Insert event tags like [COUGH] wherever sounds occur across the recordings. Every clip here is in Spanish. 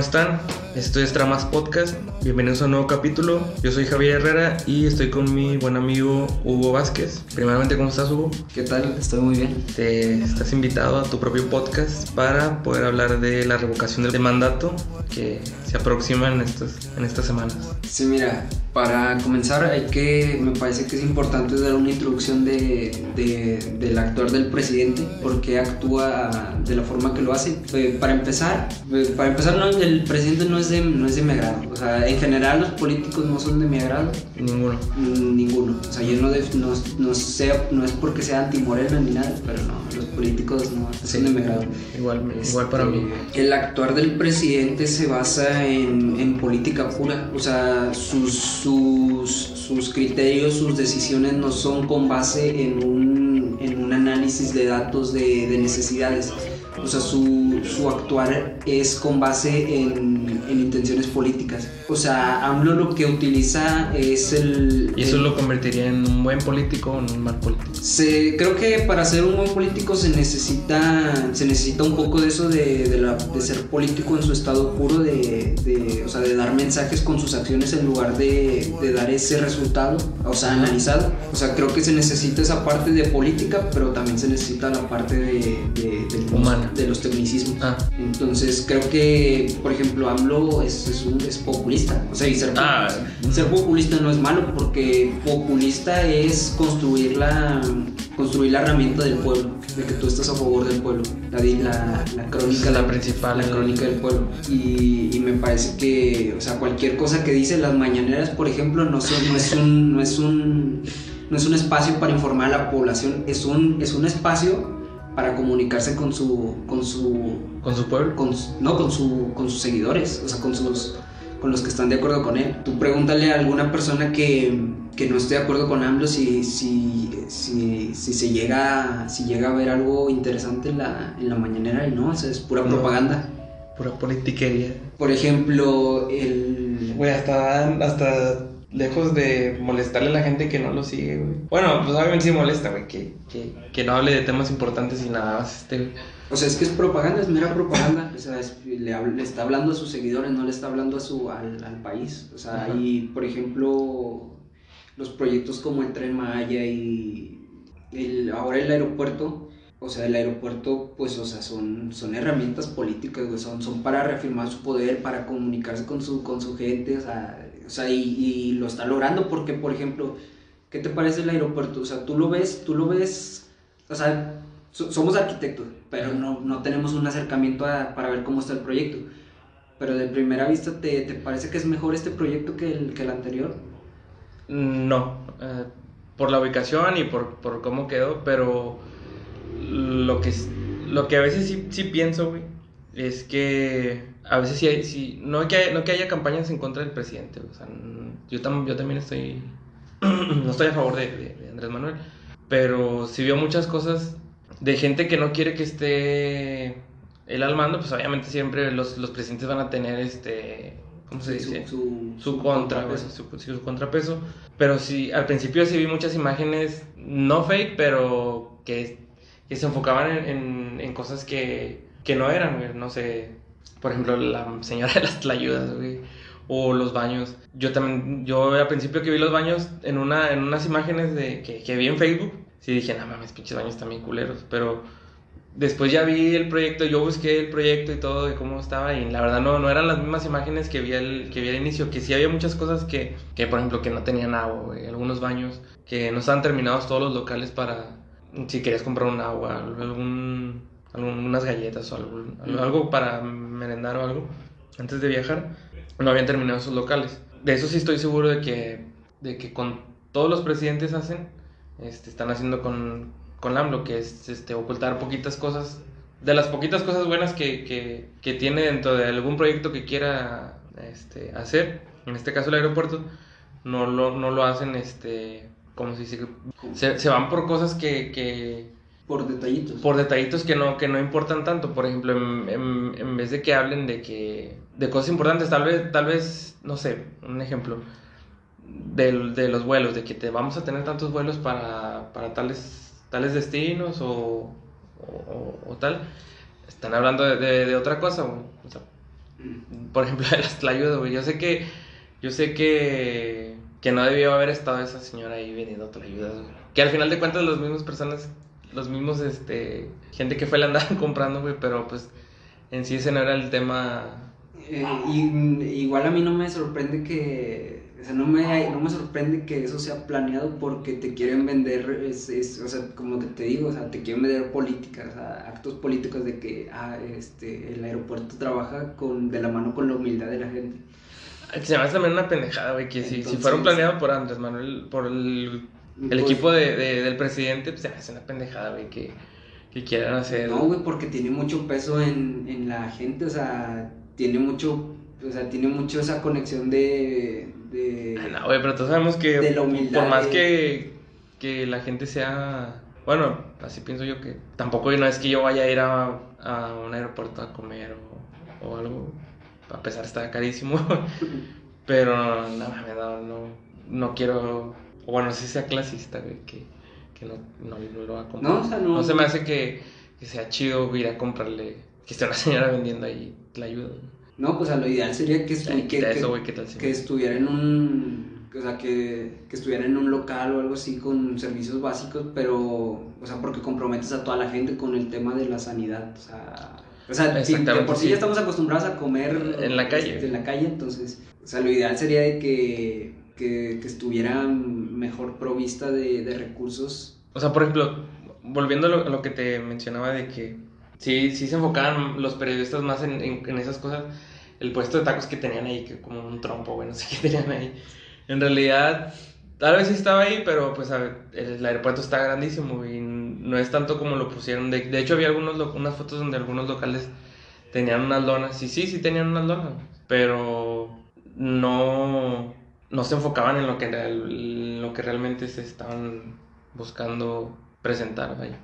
¿Qué tal? ¿Cómo están? Esto es Tramas Podcast. Bienvenidos a un nuevo capítulo. Yo soy Javier Herrera y estoy con mi buen amigo Hugo Vázquez. Primeramente, ¿cómo estás, Hugo? ¿Qué tal? Estoy muy bien. Te estás invitado a tu propio podcast para poder hablar de la revocación del mandato que se aproxima en estas, en estas semanas. Sí, mira, para comenzar hay que, me parece que es importante dar una introducción de, de, del actuar del presidente, porque actúa de la forma que lo hace. Eh, para empezar, eh, para empezar no, el presidente no es, de, no es de mi agrado. O sea, en general los políticos no son de mi agrado. Ninguno. Mm, Ninguno. O sea, yo no, de- no, no, sé, no es porque sea anti-morena ni nada, pero no, los políticos no son de mi agrado. Igual, igual para Este, mí. El actuar del presidente se basa en, política pura. O sea, sus, sus, sus criterios, sus decisiones no son con base en un, en un análisis de datos de necesidades. O sea, su, su actuar es con base en, en intenciones políticas. O sea, AMLO lo que utiliza es el... ¿Y eso el- lo convertiría en un buen político o en un mal político? se, creo que para ser un buen político se necesita, se necesita un poco de eso de, de la- de ser político en su estado puro, de, de, o sea, de dar mensajes con sus acciones en lugar de, de dar ese resultado, o sea, analizado. O sea, creo que se necesita esa parte de política, pero también se necesita la parte de, de, de- Humana. De los tecnicismos. Ah, Entonces creo que, por ejemplo, AMLO es, es, un- es populista. O sea, y ser, Ah. ser populista no es malo porque populista es construir la, construir la herramienta del pueblo, de que tú estás a favor del pueblo. La, la, la crónica, La principal. La crónica del pueblo. Y, y me parece que, o sea, cualquier cosa que dice las mañaneras, por ejemplo, no, son, no es un... No es un no es un espacio para informar a la población, es un, es un espacio para comunicarse con su, con su con su pueblo. con, su- no, con, su, con sus seguidores, o sea, con, sus, con los que están de acuerdo con él. Tú pregúntale a alguna persona que, que no esté de acuerdo con AMLO si, si, si, si se llega, si llega a ver algo interesante en la, en la mañanera y no, o sea, es pura No. propaganda. Pura politiquería. Por ejemplo, el... Güey, hasta, hasta lejos de molestarle a la gente que no lo sigue, güey. Bueno, pues obviamente sí molesta, güey, que, que, que no hable de temas importantes y nada más este... O sea, es que es propaganda, es mera propaganda. O sea, es- le, le está hablando a sus seguidores, no le está hablando a su, al, al país. O sea, Ajá. y por ejemplo, los proyectos como el Tren Maya y el, ahora el aeropuerto. O sea, el aeropuerto, pues, o sea, son, son herramientas políticas, güey, son, son para reafirmar su poder, para comunicarse con su, con su gente, o sea, o sea y, y lo está logrando porque, por ejemplo, ¿qué te parece el aeropuerto? O sea, tú lo ves, tú lo ves, o sea, so- somos arquitectos, pero no, no tenemos un acercamiento a- para ver cómo está el proyecto. Pero de primera vista, ¿te, te parece que es mejor este proyecto que el, que el anterior? No, eh, por la ubicación y por, por cómo quedó, pero lo que, lo que a veces sí, sí pienso, güey, es que a veces sí hay, sí, no, que haya, no que haya campañas en contra del presidente, o sea, yo, tam- yo también estoy, [CLEARS THROAT] no estoy a favor de, de- de Andrés Manuel, pero sí veo muchas cosas de gente que no quiere que esté él al mando, pues obviamente siempre los, los presidentes van a tener este, ¿cómo se Su- dice? su, su contra, güey, contrapeso. su, su contrapeso. Pero sí, al principio sí vi muchas imágenes, no fake, pero que, que se enfocaban en, en- en cosas que, que no eran. No sé, por ejemplo, la señora de las tlayudas, güey. O los baños. Yo también, yo al principio que vi los baños en, una, en unas imágenes de, que, que vi en Facebook, sí dije, no mames, pinches baños también culeros. Pero después ya vi el proyecto, yo busqué el proyecto y todo de cómo estaba y la verdad no, no eran las mismas imágenes que vi al, que vi al inicio, que sí había muchas cosas que, que por ejemplo, que no tenían agua, güey, algunos baños, que no estaban terminados todos los locales para, si querías comprar un agua, algún, algunas galletas o algo, algo para merendar o algo, antes de viajar, no habían terminado esos locales. De eso sí estoy seguro de que, de que con todos los presidentes hacen, este, están haciendo con, con AMLO, que es este, ocultar poquitas cosas, de las poquitas cosas buenas que, que, que tiene dentro de algún proyecto que quiera este, hacer, en este caso el aeropuerto, no lo, no lo hacen, este, como se dice, se, se van por cosas que, que, Por detallitos. por detallitos que no, que no importan tanto. Por ejemplo, en, en- en vez de que hablen de que de cosas importantes, tal vez, tal vez, no sé, un ejemplo del- de, los vuelos, de que te vamos a tener tantos vuelos para, para tales, tales destinos o, o- tal. Están hablando de, de- de otra cosa. O sea, Por ejemplo, [LAUGHS] de las tlayudas, güey. Yo sé que, yo sé que, que no debió haber estado esa señora ahí vendiendo tlayudas, güey. Que al final de cuentas las mismas personas, los mismos, este, gente que fue la andaban [LAUGHS] comprando, güey, pero pues en sí ese no era el tema. Eh, y, mm, igual a mí no me sorprende que, o sea, no me, no me sorprende que eso sea planeado porque te quieren vender, es, es, o sea, como te digo, o sea, te quieren vender políticas, o sea, actos políticos de que, ah, este, el aeropuerto trabaja con, de la mano con la humildad de la gente. Se me hace también una pendejada, güey, que si, si Entonces- fueron planeados por Andrés Manuel, por el, el Pues, equipo de, de- del presidente, pues hace una pendejada, güey, que, que quieran hacer. No, güey, porque tiene mucho peso en, en la gente, o sea, tiene mucho, o sea, tiene mucho esa conexión de... de Ah, No, güey, pero todos sabemos que De la humildad, por más eh. que, que la gente sea... Bueno, así pienso yo que tampoco no es que yo vaya a ir a, a un aeropuerto a comer o, o algo. A pesar está carísimo. [LAUGHS] pero no, no, no, no quiero... O bueno, si sea clasista, güey, que, que no, no, no lo va a comprar. No, o sea, no- se me hace que, que sea chido ir a comprarle... Que esté una señora vendiendo ahí la ayuda. ¿no? No, pues a lo ideal sería que, estu- Ay, que, quita que- eso, güey, ¿qué tal que estuviera en un... O sea, que, que estuviera en un local o algo así con servicios básicos, pero, o sea, porque comprometes a toda la gente con el tema de la sanidad, o sea... O sea, si de por sí sí. ya estamos acostumbrados a comer En la calle. este, en la calle, entonces, o sea, lo ideal sería de que, que, que estuviera mejor provista de, de recursos. O sea, por ejemplo, volviendo a lo, a lo que te mencionaba de que sí, sí se enfocaban los periodistas más en, en- en esas cosas. El puesto de tacos que tenían ahí, que como un trompo, güey, no sé [LAUGHS] qué tenían ahí. En realidad, tal vez sí estaba ahí, pero pues el aeropuerto está grandísimo y no es tanto como lo pusieron. De, de hecho, había algunos, unas fotos donde algunos locales tenían unas lonas. Y sí, sí tenían unas lonas, pero no, no se enfocaban en lo que, en lo que realmente se estaban buscando presentar. Vaya.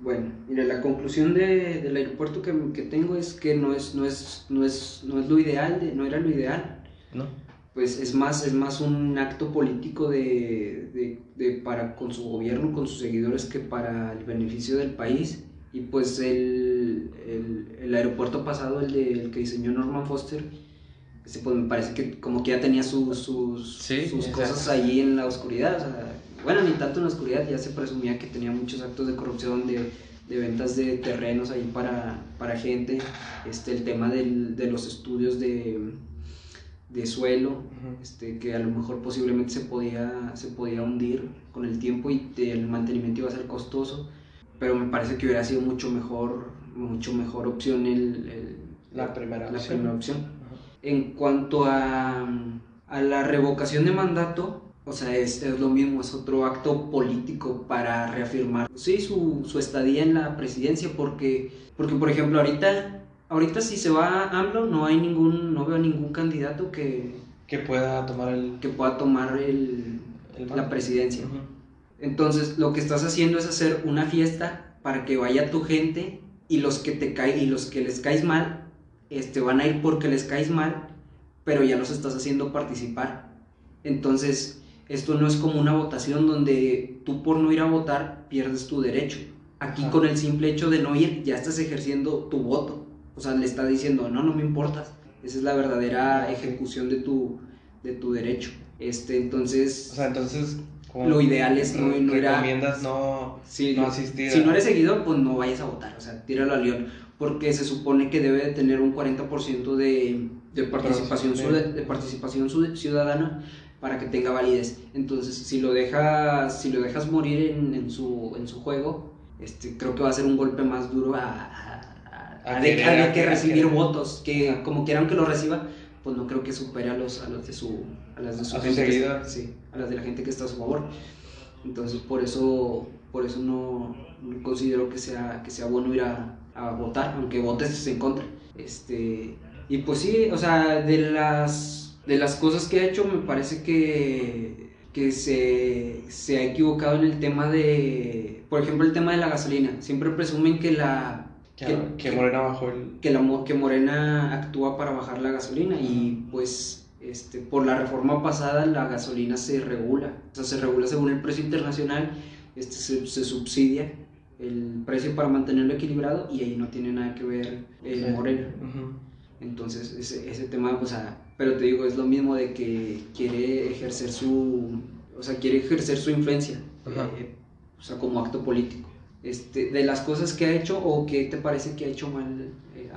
Bueno, mira, la conclusión de- del aeropuerto que, que tengo es que no es, no es, no es, no es lo ideal, de- no era lo ideal. ¿No? Pues es más, es más un acto político de, de- de- para, con su gobierno, con sus seguidores, que para el beneficio del país. Y pues el, el, el aeropuerto pasado, el, de, el que diseñó Norman Foster, pues me parece que como que ya tenía sus, sus, Sí, sus exacto. cosas allí en la oscuridad. O sea, bueno, ni tanto en la oscuridad, ya se presumía que tenía muchos actos de corrupción, de, de ventas de terrenos ahí para, para gente. Este, el tema del- de los estudios de, de suelo, este, que a lo mejor posiblemente se podía, se podía hundir con el tiempo y te- el mantenimiento iba a ser costoso, pero me parece que hubiera sido mucho mejor, mucho mejor opción el, el- La primera la opción. primera opción. En cuanto a, a la revocación de mandato, o sea, es, es lo mismo, es otro acto político para reafirmar, sí, su, su estadía en la presidencia, porque, porque por ejemplo, ahorita, ahorita si se va AMLO, no hay ningún, no veo ningún candidato que, Que pueda tomar el... que pueda tomar el, El la presidencia. Entonces, lo que estás haciendo es hacer una fiesta para que vaya tu gente y los que te cae y los que les caes mal, este van a ir porque les caes mal, pero ya los estás haciendo participar. Entonces, esto no es como una votación donde tú por no ir a votar pierdes tu derecho. Aquí Ajá. con el simple hecho de no ir ya estás ejerciendo tu voto. O sea, le está diciendo, "No, no me importas." Esa es la verdadera ejecución de tu de tu derecho. Este, entonces, O sea, entonces... Lo ideal es no- no ir a- no, Sí, no asistir si a- no eres seguidor, pues no vayas a votar, o sea, tíralo al león, porque se supone que debe de tener un 40% de, de participación, de participación ciu- ciudadana para que tenga validez. Entonces, si lo dejas, si lo dejas morir en, en su, en su juego, este, creo que va a ser un golpe más duro a, a- a- A de, que querer- recibir votos, que Ajá. como quieran que lo reciba, pues no creo que supere a los, a los de su, a las de su gente que- sí, a las de la gente que está a su favor. Entonces por eso, por eso no, no considero que sea, que sea bueno ir a, a votar, aunque votes en contra. Este, y pues sí, o sea, de las, de las cosas que ha hecho me parece que, que se, se ha equivocado en el tema de, por ejemplo, el tema de la gasolina. Siempre presumen que la... Que, que- que que- Morena bajó el... que, la, que Morena actúa para bajar la gasolina y pues este, por la reforma pasada la gasolina se regula, o sea, se regula según el precio internacional, este, se, se subsidia el precio para mantenerlo equilibrado y ahí no tiene nada que ver eh, Sí. Morena. Ujú. Entonces, ese, ese tema, o sea, pero te digo, es lo mismo de que quiere ejercer su, o sea, quiere ejercer su influencia, eh, o sea, como acto político. Este, de las cosas que ha hecho o qué te parece que ha hecho mal eh,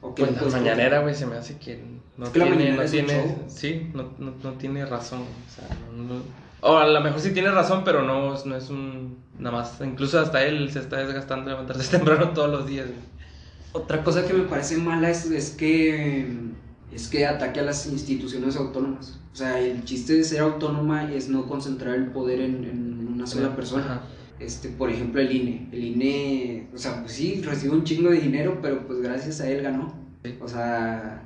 ¿O pues la mañanera, güey, se me hace que no tiene, no tiene, sí, no, no, no, tiene razón, o sea, no, o a lo mejor sí tiene razón, pero no, no es un, nada más, incluso hasta él se está desgastando levantarse [LAUGHS] temprano todos los días, Otra cosa que me parece mala es, es que, es que ataque a las instituciones autónomas, o sea, el chiste de ser autónoma es no concentrar el poder en, en una sola persona. Este, por ejemplo, el INE. El INE, o sea, pues sí, recibe un chingo de dinero, pero pues gracias a él ganó. O sea,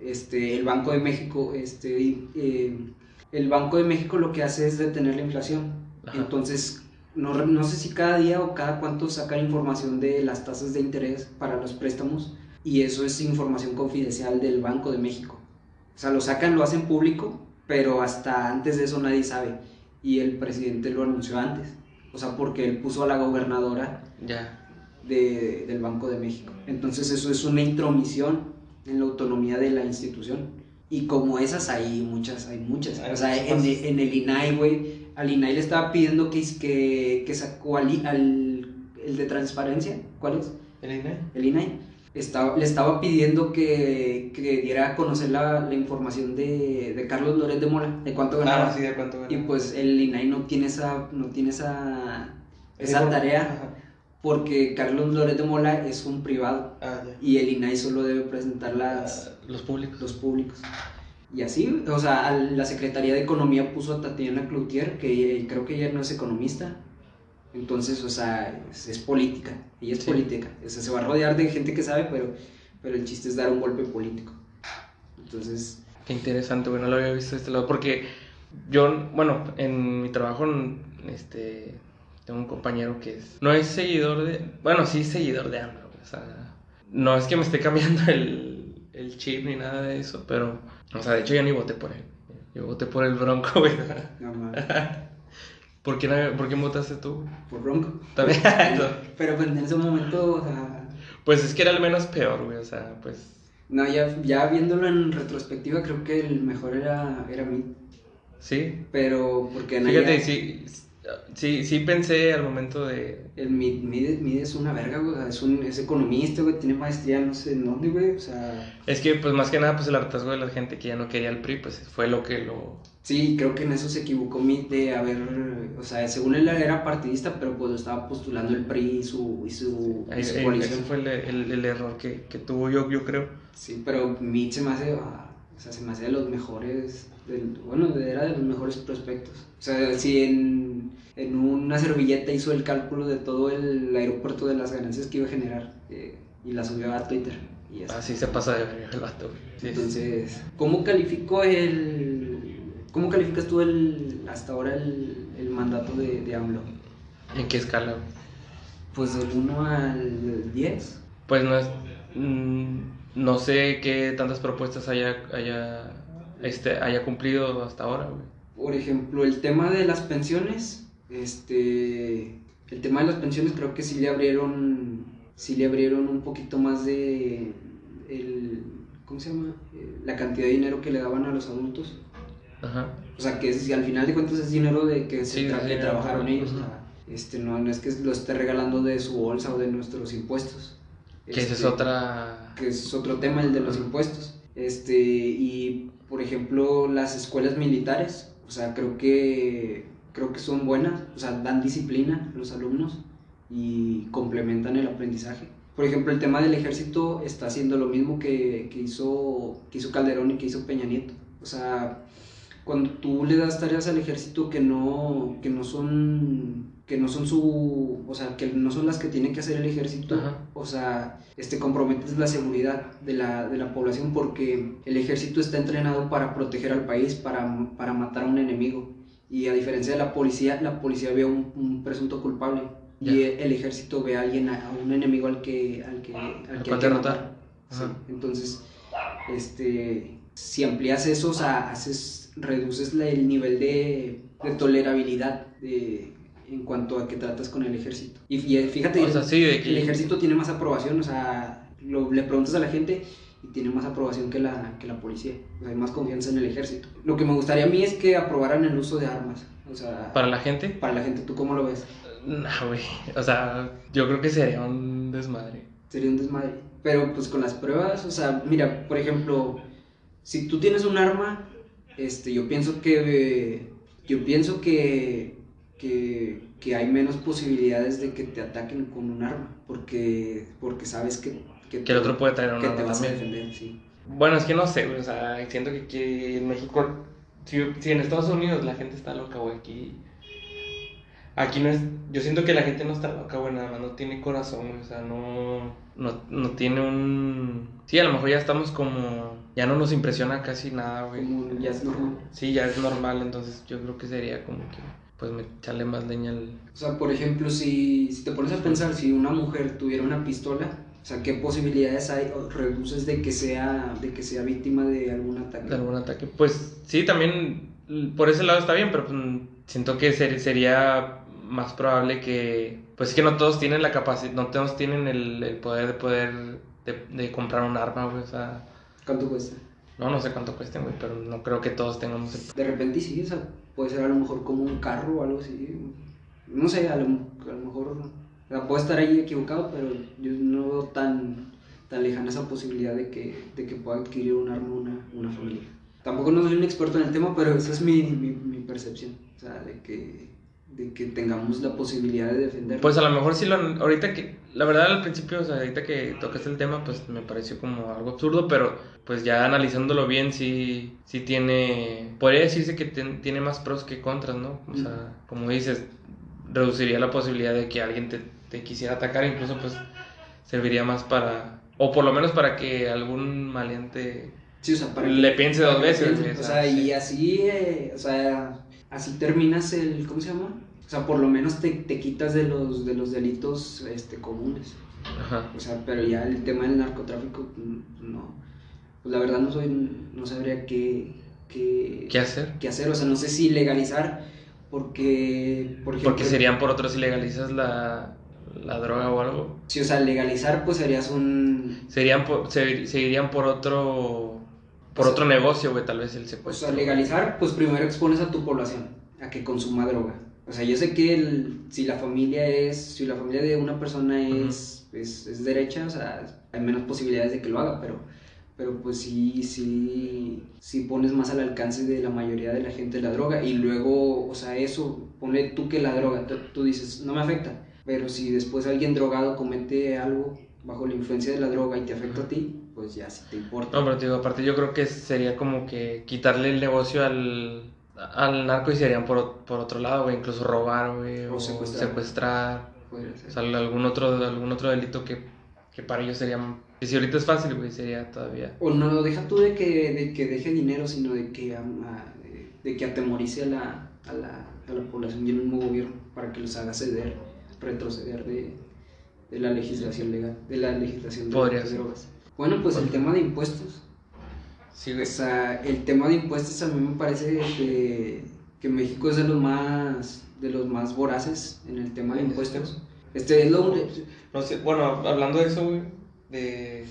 este, el Banco de México, este, eh, el Banco de México lo que hace es detener la inflación. Entonces, no, no, sé si cada día o cada cuánto sacan información de las tasas de interés para los préstamos y eso es información confidencial del Banco de México. O sea, lo sacan, lo hacen público, pero hasta antes de eso nadie sabe y el presidente lo anunció antes. O sea, porque él puso a la gobernadora de, del Banco de México. Entonces eso es una intromisión en la autonomía de la institución. Y como esas hay muchas, hay muchas. o sea, en, en, el INAI, güey, al INAI le estaba pidiendo que, que, que sacó al, al, el de transparencia. ¿Cuál es? El INAI. El INAI estaba, le estaba pidiendo que, que diera a conocer la, la información de, de, Carlos Loret de Mola, de cuánto ah, ganaba. Ah, sí, de cuánto ganaba. Y pues el INAI no tiene esa, no tiene esa, esa tarea. Porque Carlos Loret de Mola es un privado ah, y el INAI solo debe presentar las, ah, los públicos. Los públicos. Y así, o sea, la Secretaría de Economía puso a Tatiana Cloutier, que creo que ella no es economista, entonces, o sea, es, política, ella es política. O sea, se va a rodear de gente que sabe, pero, pero el chiste es dar un golpe político. Entonces... Qué interesante, bueno, no lo había visto de este lado, porque yo, bueno, en mi trabajo, este, tengo un compañero que es, no es seguidor de, bueno, sí es seguidor de AMLO, o sea, no es que me esté cambiando [LAUGHS] el, el chip ni nada de eso, pero, o sea, de hecho yo ni voté por él, yo voté por el Bronco, [LAUGHS] güey. No, [LAUGHS] ¿Por quién, ¿Por quién votaste tú? Por Bronco. También. Pero pues en ese momento, o sea... Pues es que era el menos peor, güey, o sea, pues... No, ya, ya viéndolo en retrospectiva, creo que el mejor era, era mí. ¿Sí? Pero porque... Fíjate, sí, Sí, sí pensé al momento de... El Mide, es una verga, güey, es, un, es economista, güey, tiene maestría no sé en dónde, güey, o sea... Es que, pues, más que nada, pues, el hartazgo de la gente que ya no quería el PRI, pues, fue lo que lo... Sí, creo que en eso se equivocó Mid de haber, o sea, según él era partidista, pero pues estaba postulando el PRI y su, y su, coalición. Ese fue el, el, error que, que, tuvo yo, yo creo. Sí, pero Mid se me hace, ah, o sea, se me hace de los mejores, del, bueno, era de los mejores prospectos. O sea, si en en una servilleta hizo el cálculo de todo el aeropuerto de las ganancias que iba a generar eh, y la subió a Twitter. Y Así se pasa de ver el vato. Entonces, ¿cómo calificó el... ¿Cómo calificas tú el, hasta ahora el, el mandato de, de, AMLO? ¿En qué escala? Pues del 1 al 10. Pues no es... Mm, no sé qué tantas propuestas haya, haya, este, haya cumplido hasta ahora, Por ejemplo, el tema de las pensiones, este, el tema de las pensiones creo que sí le abrieron, sí le abrieron un poquito más de, el, ¿cómo se llama? Eh, la cantidad de dinero que le daban a los adultos. Ajá. O sea, que si al final de cuentas es dinero de que se trabajaron ellos. Este, no, no es que lo esté regalando de su bolsa o de nuestros impuestos. Que ese es este, otra... Que es otro tema, el de los impuestos. Este, y, por ejemplo, las escuelas militares. O sea, creo que creo que son buenas, o sea, dan disciplina a los alumnos y complementan el aprendizaje. Por ejemplo, el tema del ejército está haciendo lo mismo que, que, hizo, que hizo Calderón y que hizo Peña Nieto. O sea, cuando tú le das tareas al ejército que no, que no son que no son su, o sea, que no son las que tiene que hacer el ejército, o sea, este comprometes la seguridad de la, de la, población porque el ejército está entrenado para proteger al país, para, para matar a un enemigo. Y a diferencia de la policía, la policía ve a un, presunto culpable. Y el, ejército ve a alguien, a, un enemigo al que, al que, al que hay que matar. Entonces, este, si amplías eso, o sea, haces, reduces el nivel de, de tolerabilidad de, en cuanto a que tratas con el ejército. Y, fíjate, el, ejército tiene más aprobación, o sea, lo, le preguntas a la gente y tiene más aprobación que la, que la policía. O sea, hay más confianza en el ejército. Lo que me gustaría a mí es que aprobaran el uso de armas. O sea, ¿Para la gente? para la gente, ¿tú cómo lo ves? No, güey. O sea, yo creo que sería un desmadre. Sería un desmadre. Pero pues con las pruebas, o sea, mira, por ejemplo, si tú tienes un arma, este, yo pienso que, yo pienso que, que, que hay menos posibilidades de que te ataquen con un arma, porque, porque sabes que, que, Que el otro puede traer un que te vas a defender, sí. Bueno, es que no sé. O sea, siento que aquí en México. Si, si en Estados Unidos la gente está loca, güey. Aquí. Aquí no es. Yo siento que la gente no está loca, güey. Nada más no tiene corazón, güey. O sea, no. No, no tiene un. Sí, a lo mejor ya estamos como. Ya no nos impresiona casi nada, güey. Como ya es normal. Sí, ya es normal. Entonces yo creo que sería como que. Pues me echarle más leña al. O sea, por ejemplo, si, si te pones a pensar, si una mujer tuviera una pistola, o sea, ¿qué posibilidades hay o reduces de que sea, de que sea víctima de algún ataque? de algún ataque. Pues sí, también por ese lado está bien, pero pues, siento que ser- sería más probable que, pues es que no todos tienen la capacidad, no todos tienen el, el poder de poder de, de comprar un arma, güey, o sea, ¿Cuánto cuesta? no, no sé cuánto cuesten, güey, pero no creo que todos tengamos el... De repente sí, o sea, puede ser a lo mejor como un carro o algo así. No sé, a lo, a lo mejor o sea, puedo estar ahí equivocado, pero yo no veo tan, tan lejana esa posibilidad de que, de que pueda adquirir un arma una, una familia. Tampoco no soy un experto en el tema, pero esa es mi, mi, mi percepción. O sea, de que, de que tengamos la posibilidad de defender. Pues a lo mejor sí lo... Ahorita que... La verdad al principio, o sea, ahorita que tocaste el tema, pues me pareció como algo absurdo, pero pues ya analizándolo bien, sí, sí tiene... Podría decirse que ten- tiene más pros que contras, ¿no? O sea, como dices, reduciría la posibilidad de que alguien te, te quisiera atacar, incluso pues serviría más para... O por lo menos para que algún maleante Sí, o sea, para le piense dos para veces. piense, O sea, y sí. así, eh, o sea, así terminas el, ¿cómo se llama? O sea, por lo menos te, te quitas de los, de los delitos este, comunes. Ajá. O sea, pero ya el tema del narcotráfico, mm, no. Pues la verdad no soy, no sabría qué, qué, ¿Qué hacer? qué hacer. O sea, no sé si legalizar, porque, por ejemplo, Porque serían por otros si legalizas la, la droga o algo. Sí, o sea, legalizar, pues serías un, Serían por, se, seguirían por otro por O otro negocio, güey, tal vez el O secuestro. sea, legalizar, pues primero expones a tu población a que consuma droga. O sea, yo sé que el- si la familia es, si la familia de una persona es, es, es derecha, o sea, hay menos posibilidades de que lo haga, pero, pero pues sí, sí, sí pones más al alcance de la mayoría de la gente la droga. Y luego, o sea, eso, ponle tú que la droga, tú, tú dices, no me afecta. Pero si después alguien drogado comete algo bajo la influencia de la droga y te afecta a ti, pues ya sí te importa. No, pero te digo, aparte yo creo que sería como que quitarle el negocio al, al narco y serían por, por otro lado, güey, incluso robar, güey, O o, secuestrar. o sea, algún otro, algún otro delito que, que para ellos sería, que si ahorita es fácil, güey, sería todavía. O no, deja tú de que, de que deje dinero, sino de que, a- de que atemorice a la, a, la, a la población y al mismo gobierno para que los haga ceder, retroceder de, de la legislación legal, de la legislación de Podría las ser. Bueno, pues el tema de impuestos. Sí, O güey. sea, el tema de impuestos a mí me parece que, que México es de los más de los más voraces en el tema de ¿En impuestos. Este es lo No sé, bueno, hablando de eso, güey, de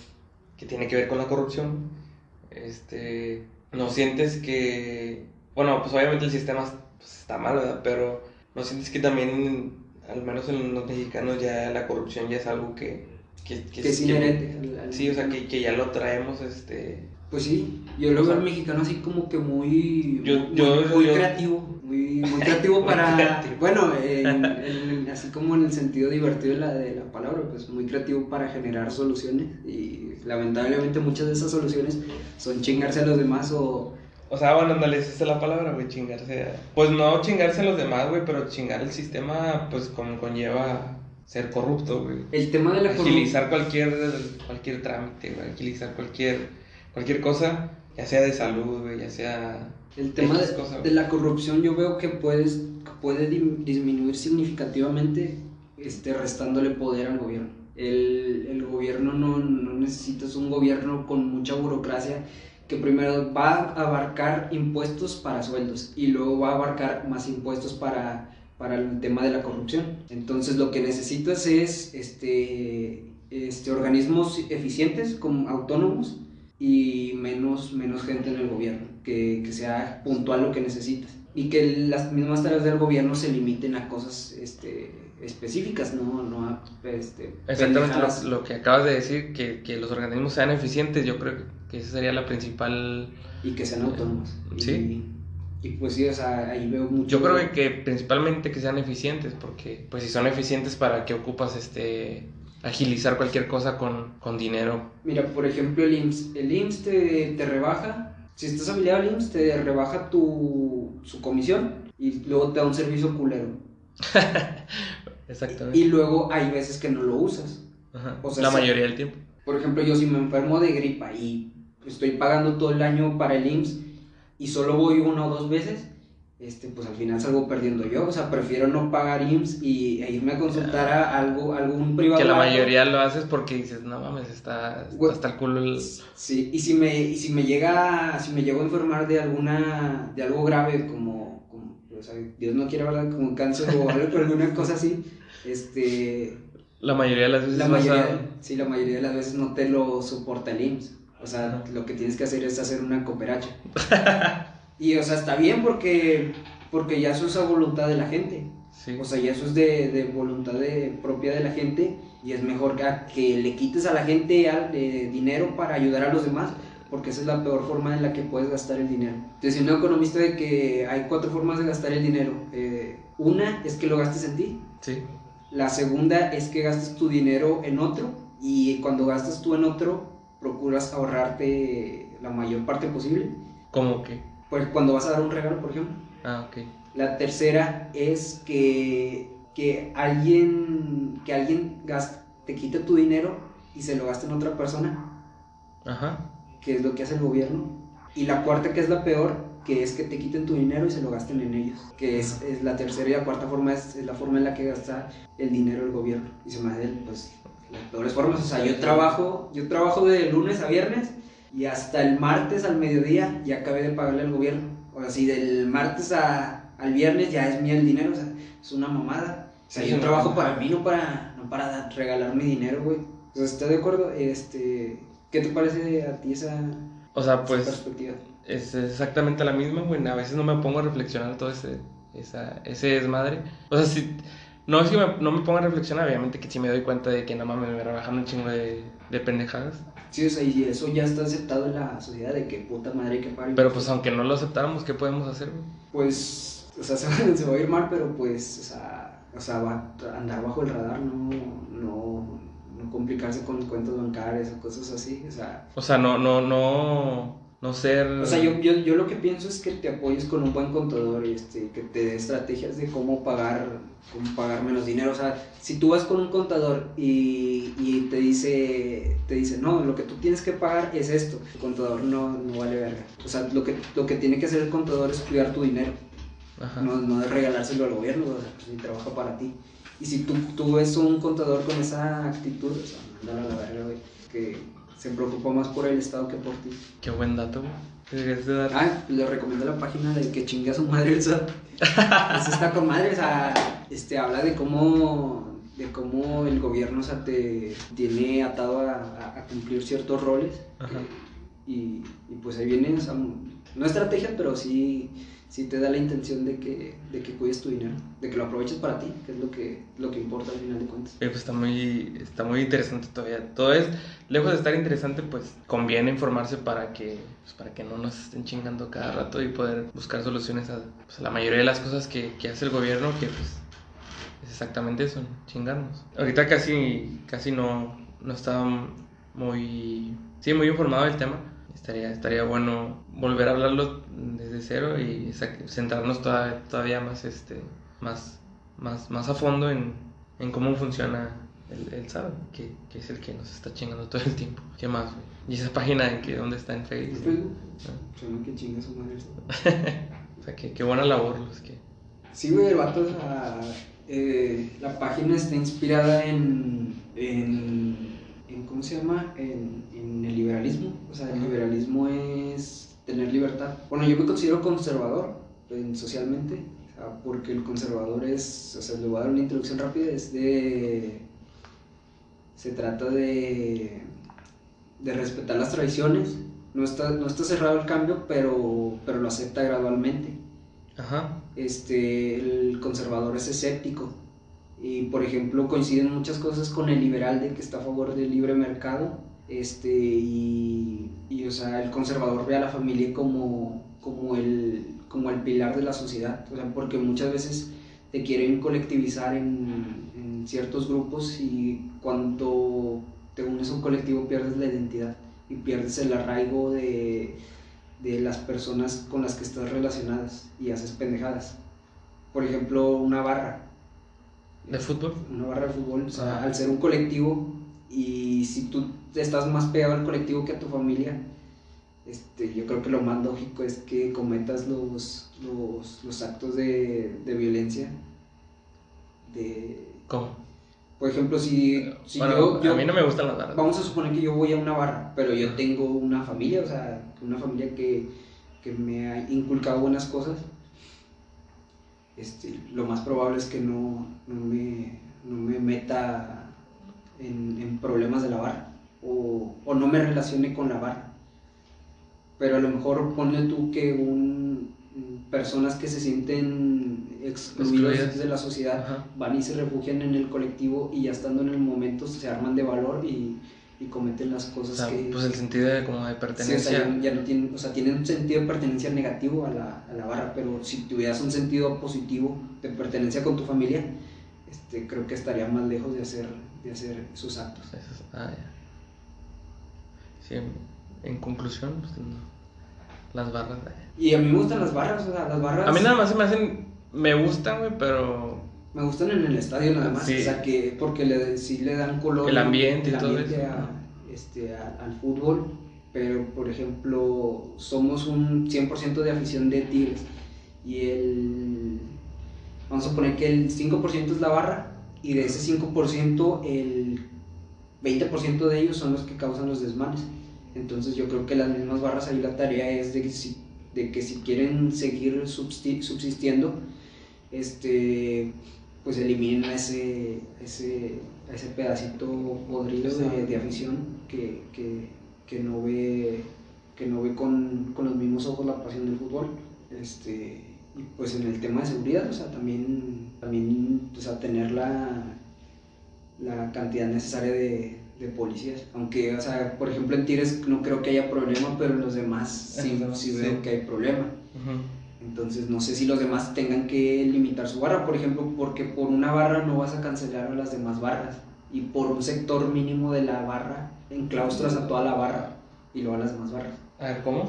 que tiene que ver con la corrupción, este, ¿no sientes que, bueno, pues obviamente el sistema pues, está mal, ¿verdad? Pero ¿no sientes que también, al menos en los mexicanos, ya la corrupción ya es algo que, que, que es inherente. al- al- Sí, o sea, que, que ya lo traemos, este, Pues sí, yo lo veo al mexicano así como que muy, Yo- muy, yo- muy yo- creativo, muy, muy creativo [LAUGHS] para, creativo. bueno, [LAUGHS] en- en- así como en el sentido divertido de la, de la palabra, pues muy creativo para generar soluciones y lamentablemente muchas de esas soluciones son chingarse a los demás o, o sea, bueno, es la palabra, güey, chingarse, pues no chingarse a los demás, güey, pero chingar el sistema, pues como conlleva ser corrupto, güey. el tema de la corrupción. agilizar cualquier, cualquier trámite, güey, agilizar cualquier, cualquier cosa, ya sea de salud, güey, ya sea... El tema de, cosa, de la corrupción yo veo que puedes, puede disminuir significativamente este, restándole poder al gobierno. El, el gobierno no, no necesitas un gobierno con mucha burocracia que primero va a abarcar impuestos para sueldos y luego va a abarcar más impuestos para, para el tema de la corrupción. Entonces lo que necesitas es este, este, organismos eficientes, como autónomos, y menos, menos gente en el gobierno, que, que sea puntual lo que necesitas. Y que las mismas tareas del gobierno se limiten a cosas este, específicas, no, no a este, Exactamente lo, lo que acabas de decir, que, que los organismos sean eficientes, yo creo que esa sería la principal... y que sean autónomos. Sí. Y, pues sí, o sea, ahí veo mucho. Yo creo que, que principalmente que sean eficientes, porque pues si son eficientes, ¿para qué ocupas este agilizar cualquier cosa con, con dinero? Mira, por ejemplo, el IMSS. El IMSS te, te rebaja, si estás afiliado al IMSS, te rebaja tu, su comisión y luego te da un servicio culero. [LAUGHS] Exactamente. Y luego hay veces que no lo usas. Ajá. o sea, la mayoría del tiempo. Por ejemplo, yo si me enfermo de gripa y estoy pagando todo el año para el IMSS y solo voy una o dos veces, este, pues al final salgo perdiendo yo. O sea, prefiero no pagar IMSS y, e irme a consultar a algo, algún privado. Que la mayoría lo haces porque dices, no mames, está, está hasta el culo el... Sí, y si me, y si me llega, si me llego a enfermar de alguna, de algo grave como, como o sea, Dios no quiere, ¿verdad? Como cáncer o algo, alguna cosa así, este, La mayoría de las veces la vas a- mayoría, sí, la mayoría de las veces no te lo soporta el IMSS. O sea, lo que tienes que hacer es hacer una cooperacha. [LAUGHS] y, o sea, está bien porque, porque ya eso es a voluntad de la gente. Sí. O sea, ya eso es de, de voluntad de- propia de la gente y es mejor que, que le quites a la gente al- de dinero para ayudar a los demás, porque esa es la peor forma en la que puedes gastar el dinero. Decía un economista de que hay cuatro formas de gastar el dinero. Eh, una es que lo gastes en ti. sí. La segunda es que gastes tu dinero en otro y cuando gastas tú en otro, procuras ahorrarte la mayor parte posible. ¿Cómo que? Pues cuando vas a dar un regalo, por ejemplo. Ah, ok. La tercera es que, que alguien, que alguien gas- te quite tu dinero y se lo gaste en otra persona, Ajá. que es lo que hace el gobierno. Y la cuarta, que es la peor, que es que te quiten tu dinero y se lo gasten en ellos. Que es, es la tercera y la cuarta forma, es, es la forma en la que gasta el dinero el gobierno. Y se me hace, pues, las peores formas. O sea, yo trabajo, yo trabajo de lunes a viernes y hasta el martes al mediodía ya acabé de pagarle al gobierno. O sea, si del martes a, al viernes ya es mío el dinero, o sea, es una mamada. O sea, Sí, yo no. trabajo para mí, no para, no para regalar mi dinero, güey. O sea, ¿estás de acuerdo? Este, ¿Qué te parece a ti esa, O sea, esa pues perspectiva? es exactamente la misma, güey. A veces no me pongo a reflexionar todo ese, esa, ese desmadre. O sea, si, no es que me- no me ponga a reflexionar, obviamente que sí me doy cuenta de que no mames, me rebajando un chingo de, de pendejadas. Sí, o sea, y eso ya está aceptado en la sociedad de que puta madre que pagar. Pero pues aunque no lo aceptáramos, ¿qué podemos hacer, güey? Pues, o sea, [LAUGHS] se va, se va a ir mal, pero pues, o sea, o sea, va a andar bajo el radar, no, no, no complicarse con cuentas bancarias o cosas así, o sea. O sea, no, no, no, no ser... O sea, yo, yo, yo lo que pienso es que te apoyes con un buen contador y este, que te dé estrategias de cómo pagar, cómo pagar menos dinero. O sea, si tú vas con un contador y, y te dice, te dice, no, lo que tú tienes que pagar es esto, el contador no, no vale verga. O sea, lo que, lo que tiene que hacer el contador es cuidar tu dinero, Ajá. no, no de regalárselo al gobierno, o sea, pues, trabaja para ti. Y si tú, tú ves un contador con esa actitud, o sea, mándalo a la verga, güey, que se preocupa más por el Estado que por ti. Qué buen dato. Deberías de dar... Ah, le recomiendo la página de que chingue a su madre el SAT. [LAUGHS] Eso está con madre, o sea, este, habla de cómo, de cómo el gobierno o sea, te tiene atado a, a- a cumplir ciertos roles. Ajá. Y, y pues ahí viene, o sea, no estrategia, pero sí, sí te da la intención de que, de que cuides tu dinero, de que lo aproveches para ti, que es lo que, lo que importa al final de cuentas. Eh, pues está muy, está muy interesante todavía. Todo es, lejos de estar interesante, pues conviene informarse para que, pues, para que no nos estén chingando cada rato y poder buscar soluciones a, pues, a la mayoría de las cosas que, que hace el gobierno, que pues es exactamente eso, ¿no? chingarnos. Ahorita casi, casi no, no estaba muy, sí, muy informado del tema. Estaría, estaría bueno volver a hablarlo desde cero y centrarnos toda- todavía más, este, más, más, más a fondo en, en cómo funciona el, el SAT, que, que es el que nos está chingando todo el tiempo. ¿Qué más, güey? ¿Y esa página en que dónde está en Facebook? Facebook, suena que chingue a su madre. [LAUGHS] O sea, que, qué buena labor los que... Sí, güey, el vato, sea, eh, la página está inspirada en, en, en ¿cómo se llama? En, en el liberalismo. O sea, el liberalismo es tener libertad. Bueno, yo me considero conservador en- socialmente, porque el conservador es, o sea, le voy a dar una introducción rápida, es de... Se trata de, de respetar las tradiciones, no está, no está cerrado el cambio, pero, pero lo acepta gradualmente. Ajá. Este, el conservador es escéptico. Y por ejemplo, coinciden muchas cosas con el liberal de que está a favor del libre mercado. Este, y, y o sea, el conservador ve a la familia como, como, el, como el pilar de la sociedad. O sea, porque muchas veces te quieren colectivizar en, en ciertos grupos y cuando te unes a un colectivo pierdes la identidad y pierdes el arraigo de, de las personas con las que estás relacionadas y haces pendejadas. Por ejemplo, una barra. ¿De fútbol? Una barra de fútbol, o sea, Ajá. al ser un colectivo y si tú estás más pegado al colectivo que a tu familia, este, yo creo que lo más lógico es que cometas los, los, los actos de, de violencia. De, ¿Cómo? por ejemplo, si, si Bueno, yo, yo- a mí no me gustan las barras. Vamos a suponer que yo voy a una barra, pero yo tengo una familia, o sea, una familia que, que me ha inculcado buenas cosas. Este, lo más probable es que no, no, me, no me meta en, en problemas de la barra o, o no me relacione con la barra. Pero a lo mejor ponle tú que un, personas que se sienten excluidas Excluidas. de la sociedad Ajá. van y se refugian en el colectivo y ya estando en el momento se arman de valor y, y cometen las O cosas sea, que... pues el sentido de como de Sí, o sea, pertenencia. ya, ya no tienen, o sea, tienen un sentido de pertenencia negativo a la, a la barra, pero si tuvieras un sentido positivo de pertenencia con tu familia, este, creo que estaría más lejos de hacer, de hacer sus actos. Eso es- ah, ya. Sí, en, conclusión, pues no. Las barras. eh. Y a mí me gustan las barras, o sea, las barras A mí nada más se me hacen. Me gustan, güey, pero. me gustan en el estadio nada más, Sí. o sea, que porque le, sí le dan color El ambiente y el todo ambiente eso, a- ¿no? este, a- al fútbol, pero por ejemplo, somos un 100% de afición de Tigres y el vamos a poner que el 5% es la barra y de ese 5% el 20% de ellos son los que causan los desmanes. Entonces yo creo que las mismas barras ahí la tarea es de que si, de que si quieren seguir subsistiendo, este, pues eliminen a ese, ese, a ese pedacito podrido de, de afición que, que, que no ve, que no ve con, con los mismos ojos la pasión del fútbol. Este, y pues en el tema de seguridad, o sea, también, también o sea, tener la, la cantidad necesaria de, de policías. Aunque, o sea, por ejemplo en Tigres no creo que haya problema, pero en los demás sí, sí veo que hay problema. Ujú. Entonces no sé si los demás tengan que limitar su barra, por ejemplo, porque por una barra no vas a cancelar a las demás barras. Y por un sector mínimo de la barra, enclaustras a toda la barra y luego a las demás barras. A ver, ¿cómo?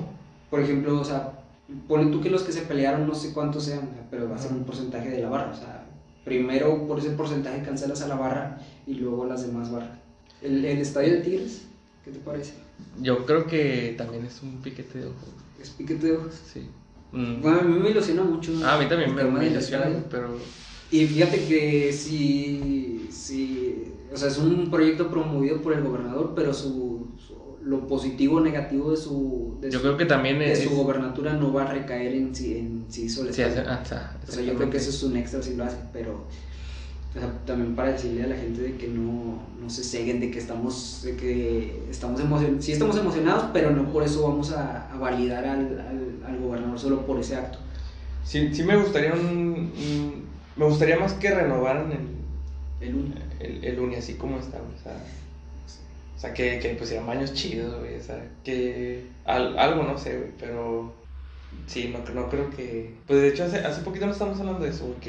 Por ejemplo, o sea, ponle tú que los que se pelearon no sé cuántos sean, pero va a ser un porcentaje de la barra. O sea, primero por ese porcentaje cancelas a la barra y luego a las demás barras. El, el estadio de Tigres, ¿qué te parece? Yo creo que también es un piquete de ojos. Es piquete de ojos. Sí. Mm. Bueno, a mí me ilusiona mucho. Ah, a mí también me, me ilusiona, pero. Y fíjate que si, si, o sea, es un proyecto promovido por el gobernador, pero su, su- lo positivo o negativo de su, de Yo su, creo que también de es. su gobernatura no va a recaer en si, en si hizo el Sí, hace- estadio. ah, está, O sea, yo creo que eso es un extra si lo hace, pero o sea, también para decirle a la gente de que no, no se ceguen, de que estamos, de que estamos emocionados, sí estamos emocionados, pero no por eso vamos a, a validar al, al, al gobernador solo por ese acto. Sí, sí me gustaría un, un- Me gustaría más que renovaran el, El uno. el, el uni así como está, o sea. O sea, que, que pusieran baños chidos, güey, o sea, que... al- algo, no sé, güey, pero... Sí, no, no creo que... Pues de hecho, hace, hace poquito no estamos hablando de eso, güey,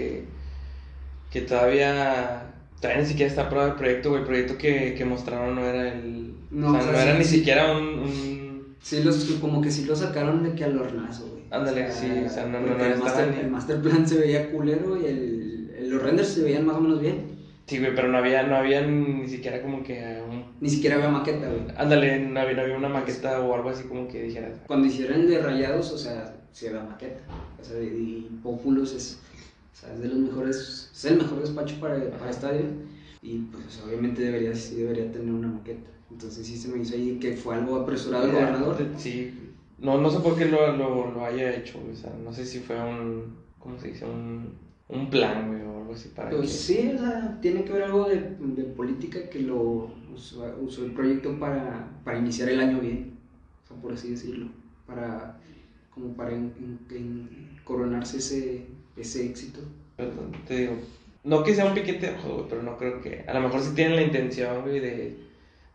que... Todavía... Todavía ni siquiera está aprobado el proyecto, güey, el proyecto que, que mostraron no era el... No, o sea, o sea, no era sí, ni sí. siquiera un... un- Sí, los, como que sí lo sacaron de que al hornazo, güey. Ándale, sí, o sea, no- no- no el, master, el master plan se veía culero y el, el- los renders se veían más o menos bien. Sí, güey, pero no había, no había ni siquiera como que. Ni siquiera había maqueta, güey. Ándale, no había, no había una maqueta o algo así como que dijeras... Cuando hicieron el de rayados, o sea, se había maqueta. O sea, y Populous es, o sea, es de los mejores, es el mejor despacho para, para estadio. Y pues obviamente debería, sí debería tener una maqueta. Entonces sí se me hizo ahí que fue algo apresurado el gobernador. Sí. No, no sé por qué lo, lo, lo haya hecho, o sea, no sé si fue un, ¿cómo se dice? Un, un plan, güey, o algo así para Pues que... sí, o sea, tiene que ver algo de, de política que lo usó, usó el proyecto para, para iniciar el año bien. O por así decirlo, para como para coronarse ese, ese éxito. te digo, no que sea un piquete pero no creo que, a lo mejor sí tienen la intención, de,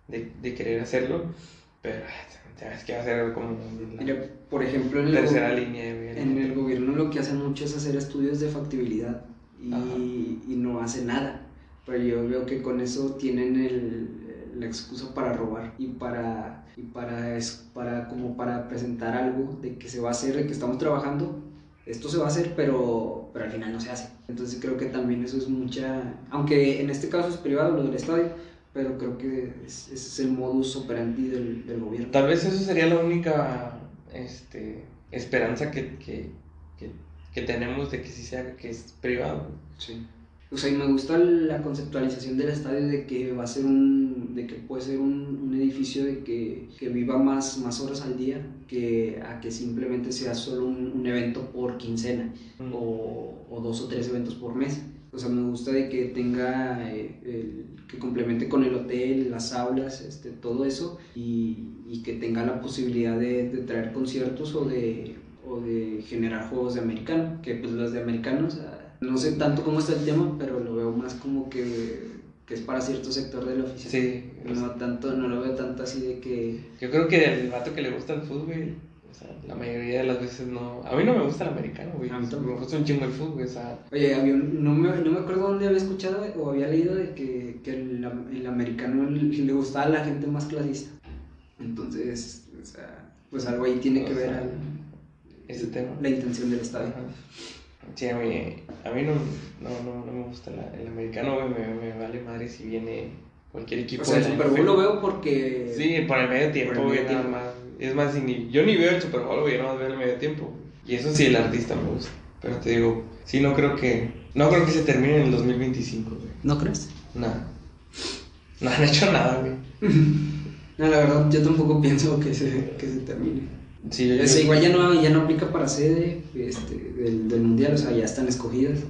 de, de querer hacerlo, pero sabes que va a ser como por ejemplo en tercera línea en el gobierno lo que hacen mucho es hacer estudios de factibilidad y, y, no hacen nada pero yo veo que con eso tienen el, la excusa para robar y para y para para como para presentar algo de que se va a hacer de que estamos trabajando esto se va a hacer pero pero al final no se hace entonces creo que también eso es mucha aunque en este caso es privado lo del estadio pero creo que ese es el modus operandi del, del, gobierno. Tal vez eso sería la única este, esperanza que, que, que, que, tenemos de que sí sea que es privado. Sí. O sea, y me gusta la conceptualización del estadio de que va a ser un, de que puede ser un, un edificio de que, que, viva más, más horas al día que a que simplemente sea solo un, un evento por quincena mm. o, o dos o tres eventos por mes. O sea, me gusta de que tenga eh, el, que complemente con el hotel, las aulas, este, todo eso, y, y que tenga la posibilidad de, de, traer conciertos o de, o de generar juegos de americano, que pues los de americanos, no sé tanto cómo está el tema, pero lo veo más como que, que es para cierto sector de la oficina. Sí. No, tanto, no lo veo tanto así de que... Yo creo que el vato que le gusta el fútbol, la mayoría de las veces no. A mí no me gusta el americano, güey. A mí Me gusta un chingo el fútbol, o sea. Oye, había no, me, no me acuerdo dónde había escuchado o había leído de que, que el, el, americano le, gustaba a la gente más clasista. Entonces, o sea, pues algo ahí tiene que ver al, ese tema. La intención del estadio. Sí, a mí, a mí no, no, no, no me gusta el americano, güey. Me, me vale madre si viene cualquier equipo. O sea, el Super Bowl lo veo porque. Sí, por el medio tiempo, güey, nada más. Es más, yo ni veo el Super Bowl, güey, no veo el medio tiempo. Y eso sí, el artista me gusta. Pero te digo, sí, no creo que. No creo que se termine en el 2025, güey. ¿No crees? Nada. No [LAUGHS] han hecho nada, güey. [LAUGHS] no, la verdad, yo tampoco pienso que se, que se termine. Sí, igual ya no, ya no aplica para sede este, del, del, mundial, o sea, ya están escogidas.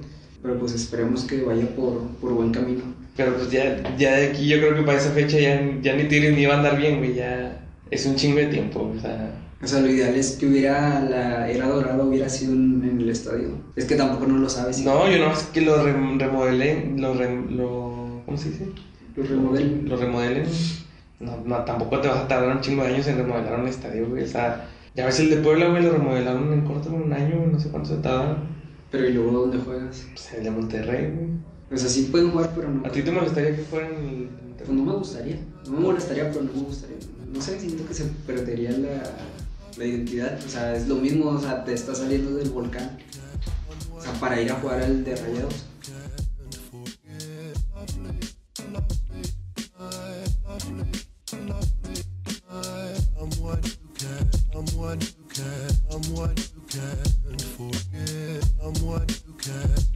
Pero pues esperemos que vaya por, por buen camino. Pero pues ya, ya de aquí yo creo que para esa fecha ya, ya ni Tigres ni va a andar bien, güey. Ya es un chingo de tiempo, o sea. O sea, lo ideal es que hubiera la era dorada hubiera sido en, el estadio. Es que tampoco no lo sabes. No, yo no, es que lo remodelen, lo, lo ¿cómo se dice? Lo remodelen. Lo remodelen. No, no, tampoco te vas a tardar un chingo de años en remodelar un estadio, güey. O sea, ya ves el de Puebla, güey, lo remodelaron en corto en un año, no sé cuánto se tardaron. Pero ¿y luego dónde juegas? Pues en el de Monterrey, güey. O sea, sí pueden jugar, pero no. ¿A ti te molestaría que fueran en el Monterrey? Pues no me gustaría. No me molestaría, pero no me gustaría. No sé, siento que se perdería la, la identidad. O sea, es lo mismo, o sea, te estás saliendo del volcán. O sea, para ir a jugar al de Rayados. can, I'm what you can't forget. I'm what you can't.